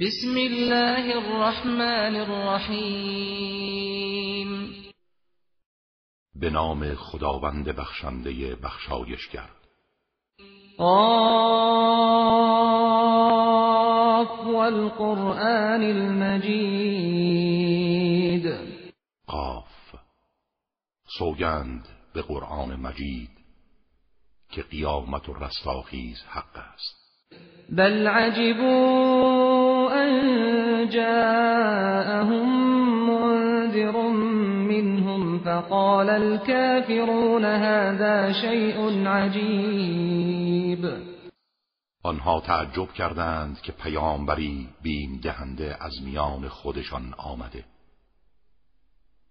بسم الله الرحمن الرحیم. به نام خداوند بخشنده بخشایشگر. قاف والقرآن المجید. قاف سوگند به قرآن مجید که قیامت و رستاخیز حق است. بل عجبوا جاءهم منذر منهم فقال الكافرون هذا شيء عجیب آنها تعجب کردند که پیامبری بیم دهنده از میان خودشان آمده.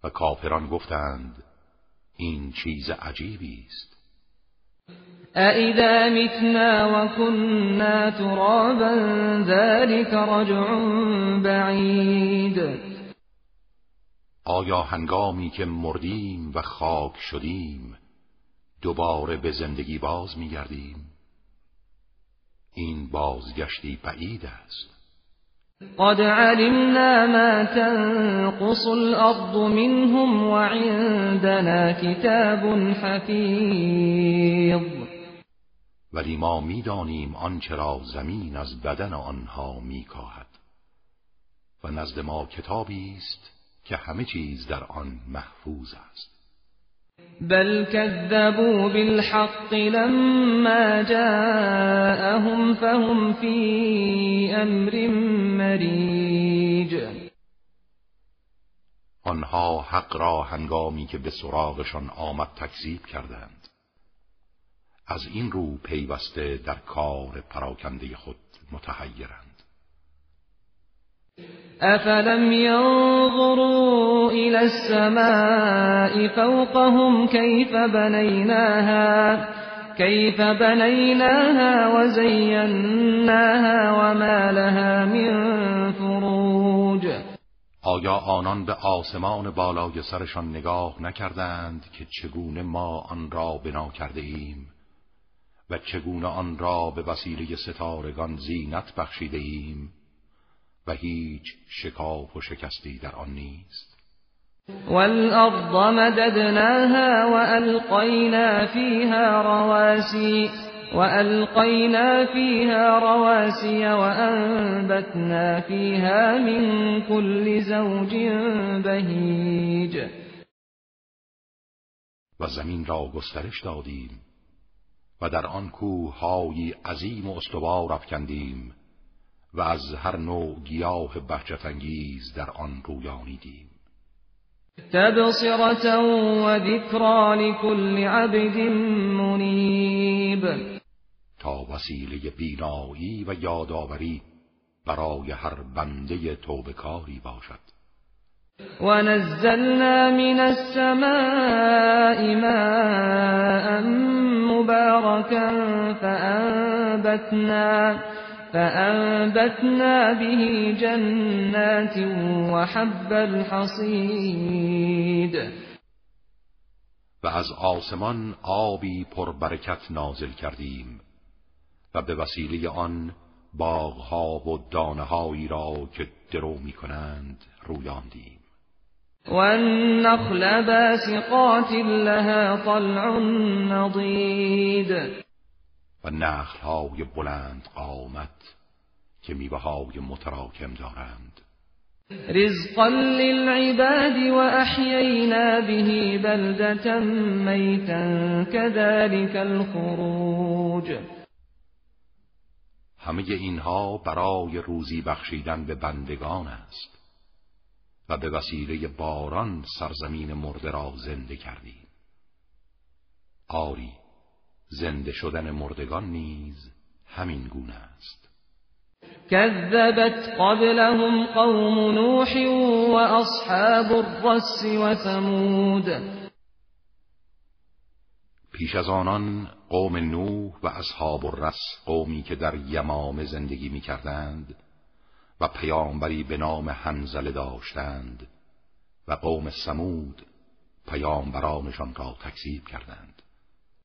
و کافران گفتند این چیز عجیبی است. أَإِذَا مِتْنَا وَكُنَّا تُرَابًا ذَلِكَ رَجْعٌ بَعِيدٌ. آیا هنگامی که مردیم و خاک شدیم دوباره به زندگی باز میگردیم؟ این بازگشتی بعید است. قد علمنا ما تنقص الأرض منهم وعندنا كتاب حفیظ ولی ما می‌دانیم آنچه را زمین از بدن آنها میکاهد. و نزد ما کتابی است که همه چیز در آن محفوظ است. بل كذبوا بالحق لما جاءهم فهم في امر مریج آنها حق را هنگامی که به سراغشان آمد تکذیب کردند. از این رو پیوسته در کار پراکنده خود متحیرند. افلم ينظروا الى السماء فوقهم كيف بنيناها كيف بنيناها وزيناها وما لها من فروج آیا آنان به آسمان بالای سرشان نگاه نکردند که چگونه ما آن را بنا کرده ایم و چگونه آن را به وسیله ستارگان زینت بخشیده ایم و هیچ شکاف و شکستی در آن نیست. والارض مددناها والقینا فیها رواسي والقینا فیها رواسي وانبتنا فیها من كل زوج بهیج و زمین را گسترش دادیم و در آن کوههایی عظیم و استوار افکندیم. و از هر نوع گیاه بهجتانگیز در آن رویانیدیم. تبصرة و ذکرا لكل عبد منیب. تا وسیله بینایی و یادآوری برای هر بنده توبکاری باشد. ونزلنا من السماء ماء مباركا فأنبتنا. فأنبتنا به جنات وحب الحصید و از آسمان آبی پربرکت نازل کردیم و به وسیله آن باغها و دانههایی را که درو می کنند رویاندیم. والنخل باسقات لها طلع نضید. و نخلهای بلند قامت که میوههای متراکم دارند. رزقا للعباد و احیینا به بلدة میتا كذلك الخروج. همه اینها برای روزی بخشیدن به بندگان است و به وسیله باران سرزمین مرده را زنده کردیم. آری زنده شدن مردگان نیز همین گونه است. كذبت قبلهم قوم نوح واصحاب الرس وثمود پیش از آنان قوم نوح و اصحاب الرس قومی که در یمام زندگی می کردند و پیامبری به نام حنزله داشتند و قوم سمود پیامبرانشان را تکذیب کردند.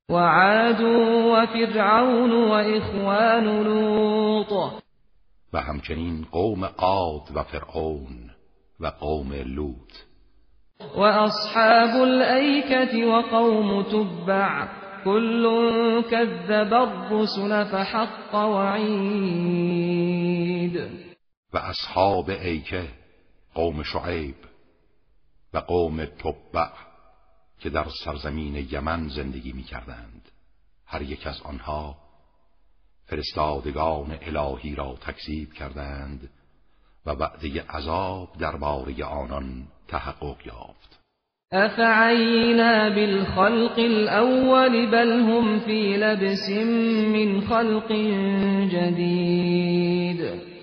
وعاد وفرعون وإخوان لوط. و همچنین قوم عاد و فرعون و قوم لوط. و اصحاب الایکت و قوم تبع. كل كذب الرسل فحق وعید و أصحاب ایکه قوم شعیب و قوم تبع. که در سرزمین یمن زندگی می کردند هر یک از آنها فرستادگان الهی را تکذیب کردند و وعده عذاب درباره آنان تحقق یافت. افعینا بالخلق الاول بل هم فی لبس من خلق جدید.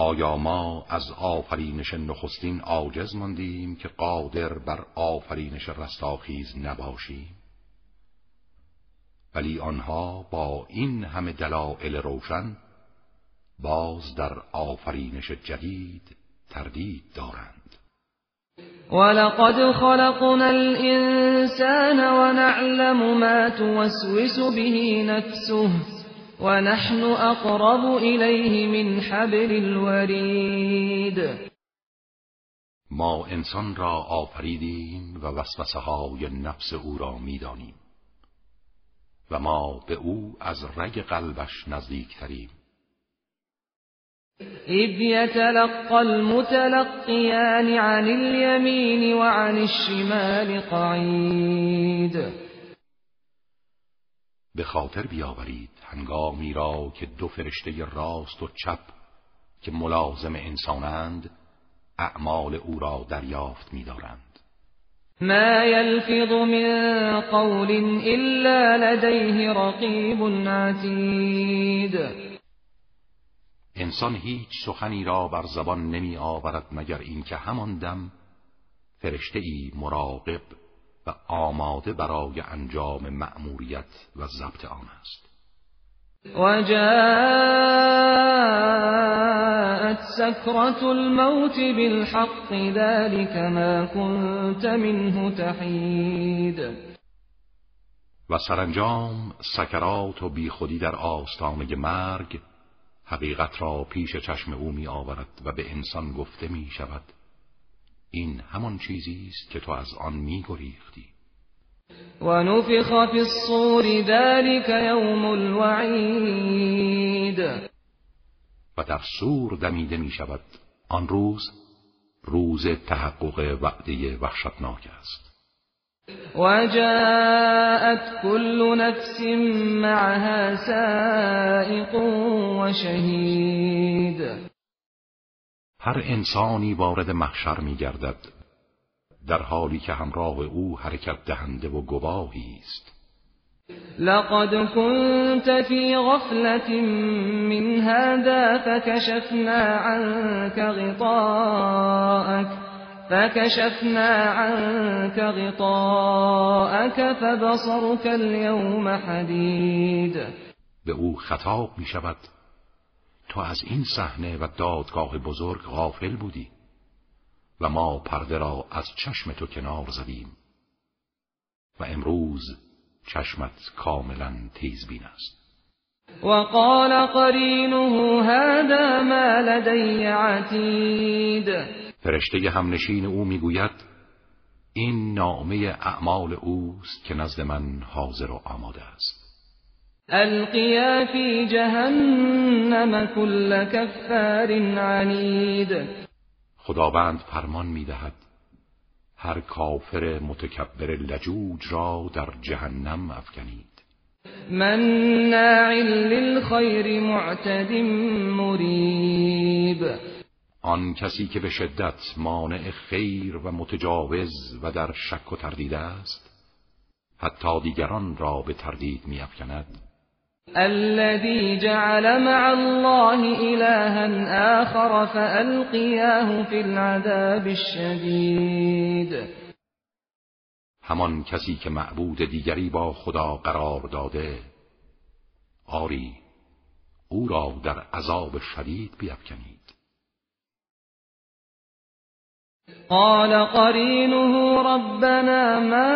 آیا ما از آفرینش نخستین عاجز ماندیم که قادر بر آفرینش رستاخیز نباشیم؟ ولی آنها با این همه دلایل روشن باز در آفرینش جدید تردید دارند. ولقد خلقنا الانسان ونعلم ما توسوس به نفسه. ونحن اقرب الیه من حبل الورید ما انسان را آفریدیم و وسوسه های نفس او را می‌دانیم. و ما به او از رگ قلبش نزدیکتریم. اذ يتلقى المتلقيان عن اليمين وعن الشمال قعید به خاطر بیاورید هنگامی را که دو فرشته راست و چپ که ملازم انسانند اعمال او را دریافت می‌دارند. ما يلفظ من قول إلا لديه رقیب عتید. انسان هیچ سخنی را بر زبان نمی آورد مگر اینکه همان دم فرشته ای مراقب و آماده برای انجام مأموریت و ضبط آن است. وجاءت سكرة الموت بالحق ذلك ما كنت منه تحید. و سرانجام سکرات و بیخودی در آستانه مرگ حقیقت را پیش چشم او می آورد و به انسان گفته می شود این همان چیزی است که تو از آن می گریختی ونفخ في الصور ذلك يوم الوعید. و در سور دمیده می شود آن روز روز تحقق وعده وحشتناک است. وجاءت كل نفس معها سائق وشهید هر انسانی وارد محشر می گردد در حالی که همراه او حرکت دهنده و گواهی است. لقد كنت في غفلة من هذا فكشفنا عنك غطاءك فكشفنا عنك غطاءك فبصرك اليوم حديد. به او خطاب می شود تو از این صحنه و دادگاه بزرگ غافل بودی و ما پرده را از چشم تو کنار زدیم و امروز چشمت کاملا تیزبین است. وقال قرینه هذا ما لدی عتید. فرشته همنشین او می‌گوید این نامه اعمال اوست که نزد من حاضر و آماده است. القیا فی جهنم كل کفار عنید خداوند فرمان می‌دهد هر کافر متکبر لجوج را در جهنم افکنید. مناع للخیر معتد مریب آن کسی که به شدت مانع خیر و متجاوز و در شک و تردید است حتی دیگران را به تردید میافکند. الذي جعل مع الله إلها آخر فألقياه في العذاب الشدید همان کسی که معبود دیگری با خدا قرار داده آری او را در عذاب شدید بیفکنید. قال قرينه ربنا ما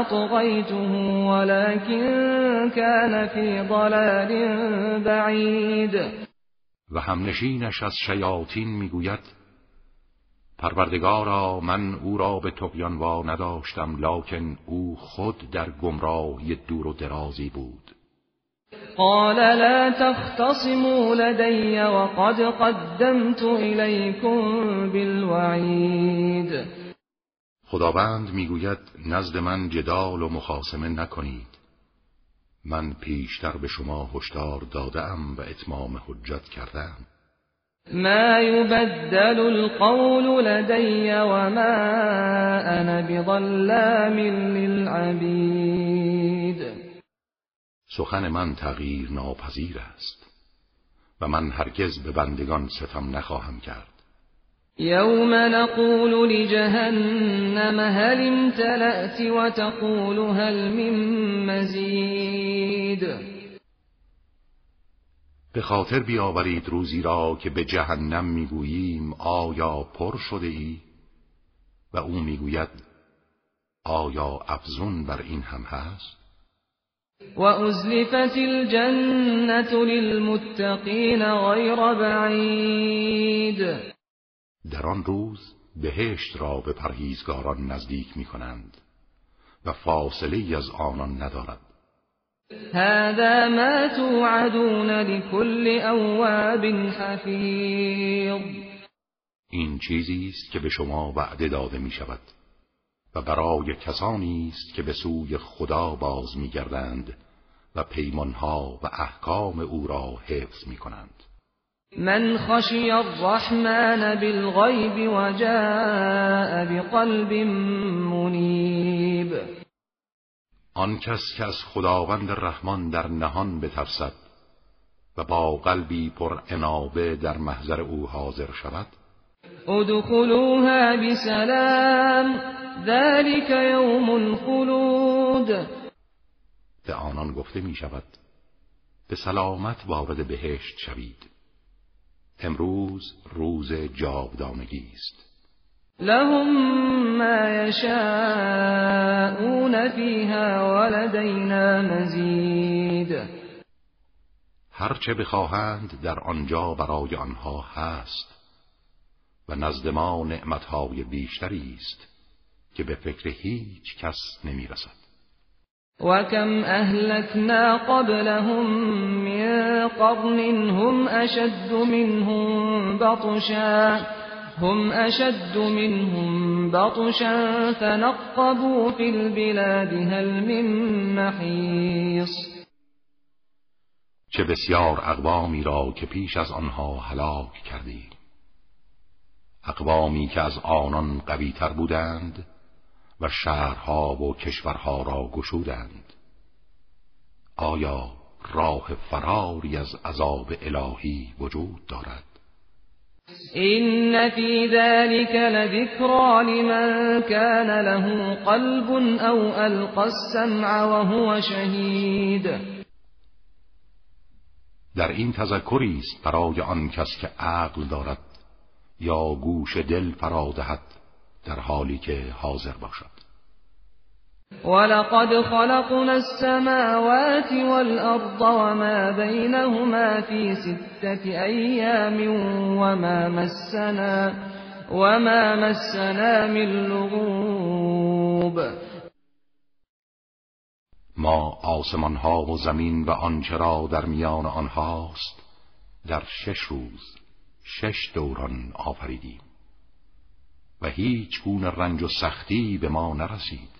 أطغيته ولكن كان في ضلال بعید و همنشینش از شیاطین می‌گوید پروردگارا من او را به تقیان وا نداشتم لکن او خود در گمراهی دور و درازی بود. قال لا تختصموا لدي وقد قدمت إليكم بالوعید خداوند می‌گوید نزد من جدال و مخاسمه نکنید. من پیشتر به شما هشدار دادم و اتمام حجت کردم ما يبدل القول لدي وما انا بظلام للعبید سخن من تغییر ناپذیر است و من هرگز به بندگان ستم نخواهم کرد یوم نقول لجهنم هل امتلأت وتقول هل من مزید به خاطر بیاورید روزی را که به جهنم می‌گوییم آیا پر شده ای؟ و او می‌گوید آیا افزون بر این هم هست؟ و ازلفت الجنة للمتقین غیر بعید در آن روز بهشت را به پرهیزگاران نزدیک می کنند و فاصله از آنان ندارد. هذا ما توعدون لكل اواب حفیظ این چیزی است که به شما وعده داده می شود و برای کسانی است که به سوی خدا باز میگردند و پیمانها و احکام او را حفظ می کنند من خشی الرحمن بالغیب و جاء بقلب منیب. آن کس که از خداوند رحمان در نهان بترسد و با قلبی پر انابه در محضر او حاضر شود ادخلوها بسلام. ذلك یوم الخلود. به آنان گفته می شود به سلامت وارد بهشت شوید. امروز روز جاودانگی است. لهم ما یشاءون فیها ولدینا مزید. هرچه بخواهند در آنجا برای آنها هست. و نزد ما نعمتهای بیشتری است که به فکر هیچ کس نمی رسد وكم أهلكنا قبلهم من قرن هم أشد منهم بطشا هم أشد منهم بطشا فنقبوا في البلاد هل من محیص چه بسیار اقوامی را که پیش از آنها هلاک کردیم. اقوامی که از آنان قویتر بودند و شهرها و کشورها را گشودند. آیا راه فراری از عذاب الهی وجود دارد؟ این فی ذلك لذکرا لمن کان له قلب او القى السمع وهو شهید در این تذکری است برای آن کس که عقل دارد یا گوش دل فرا در حالی که حاضر باشد. ولقد خلقنا السماوات والأرض وما بينهما في ستة أيام وما مسنا وما مسنا من لغوب. ما آسمان ها و زمین و آنچه را در میان آنهاست در شش روز شش دوران آفریدیم و هیچ گونه رنج و سختی به ما نرسید.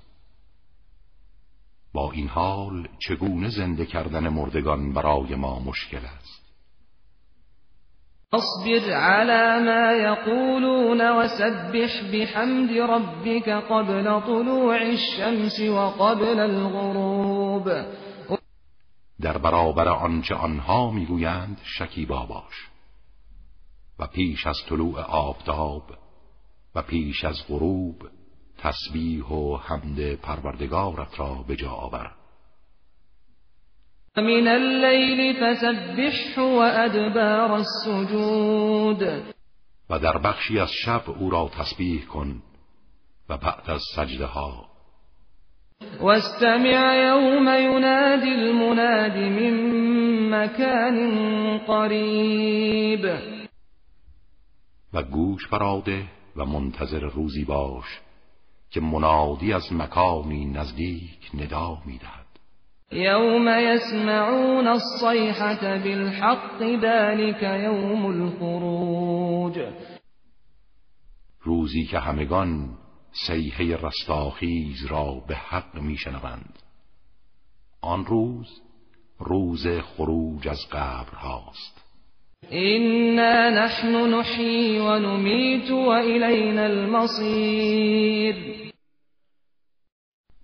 با این حال چگونه زنده کردن مردگان برای ما مشکل است؟ اصبر على ما يقولون وسبح بحمد ربك قبل طلوع الشمس وقبل الغروب. در برابر آنچه آنها می‌گویند شکیبا باش. و پیش از طلوع آفتاب و پیش از غروب تسبیح و حمد پروردگارت را به جا آور. من اللیل فسبح و ادبار السجود. و در بخشی از شب او را تسبیح کن و بعد از سجده ها. واستمع يوم ينادي المناد من مكان قریب. و گوش براده و منتظر روزی باش که منادی از مکانی نزدیک ندا می‌دهد. یوم یسمعون الصیحة بالحق ذلك یوم الخروج. روزی که همگان سیحه رستاخیز را به حق میشنوند. آن روز روز خروج از قبر هاست إنا نحن نحيي ونميت وإلينا المصير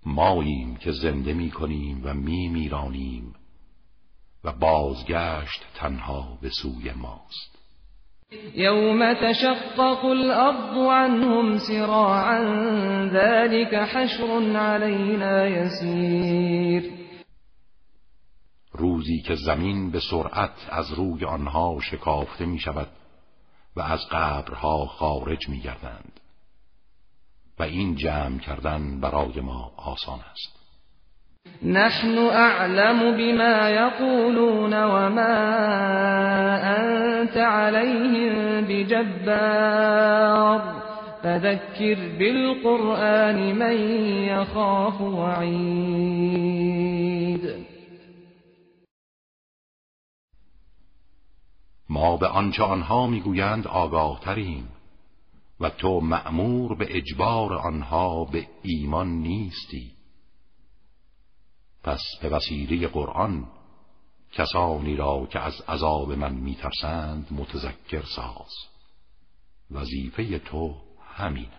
ماییم که زنده می کنیم و می میرانیم و بازگشت تنها به سوی ماست. یوم تشقق الارض عنهم سراعا ذلك حشر علينا يسير روزی که زمین به سرعت از روی آنها شکافته می شود و از قبرها خارج می گردند و این جمع کردن برای ما آسان است. نحن اعلم بما یقولون وما انت علیهم بجبار. فذكر بالقرآن من يخاف وعید. ما به آنچه آنها می‌گویند آگاه تریم و تو مأمور به اجبار آنها به ایمان نیستی. پس به وسیله قرآن کسانی را که از عذاب من میترسند متذکر ساز. وظیفه تو همین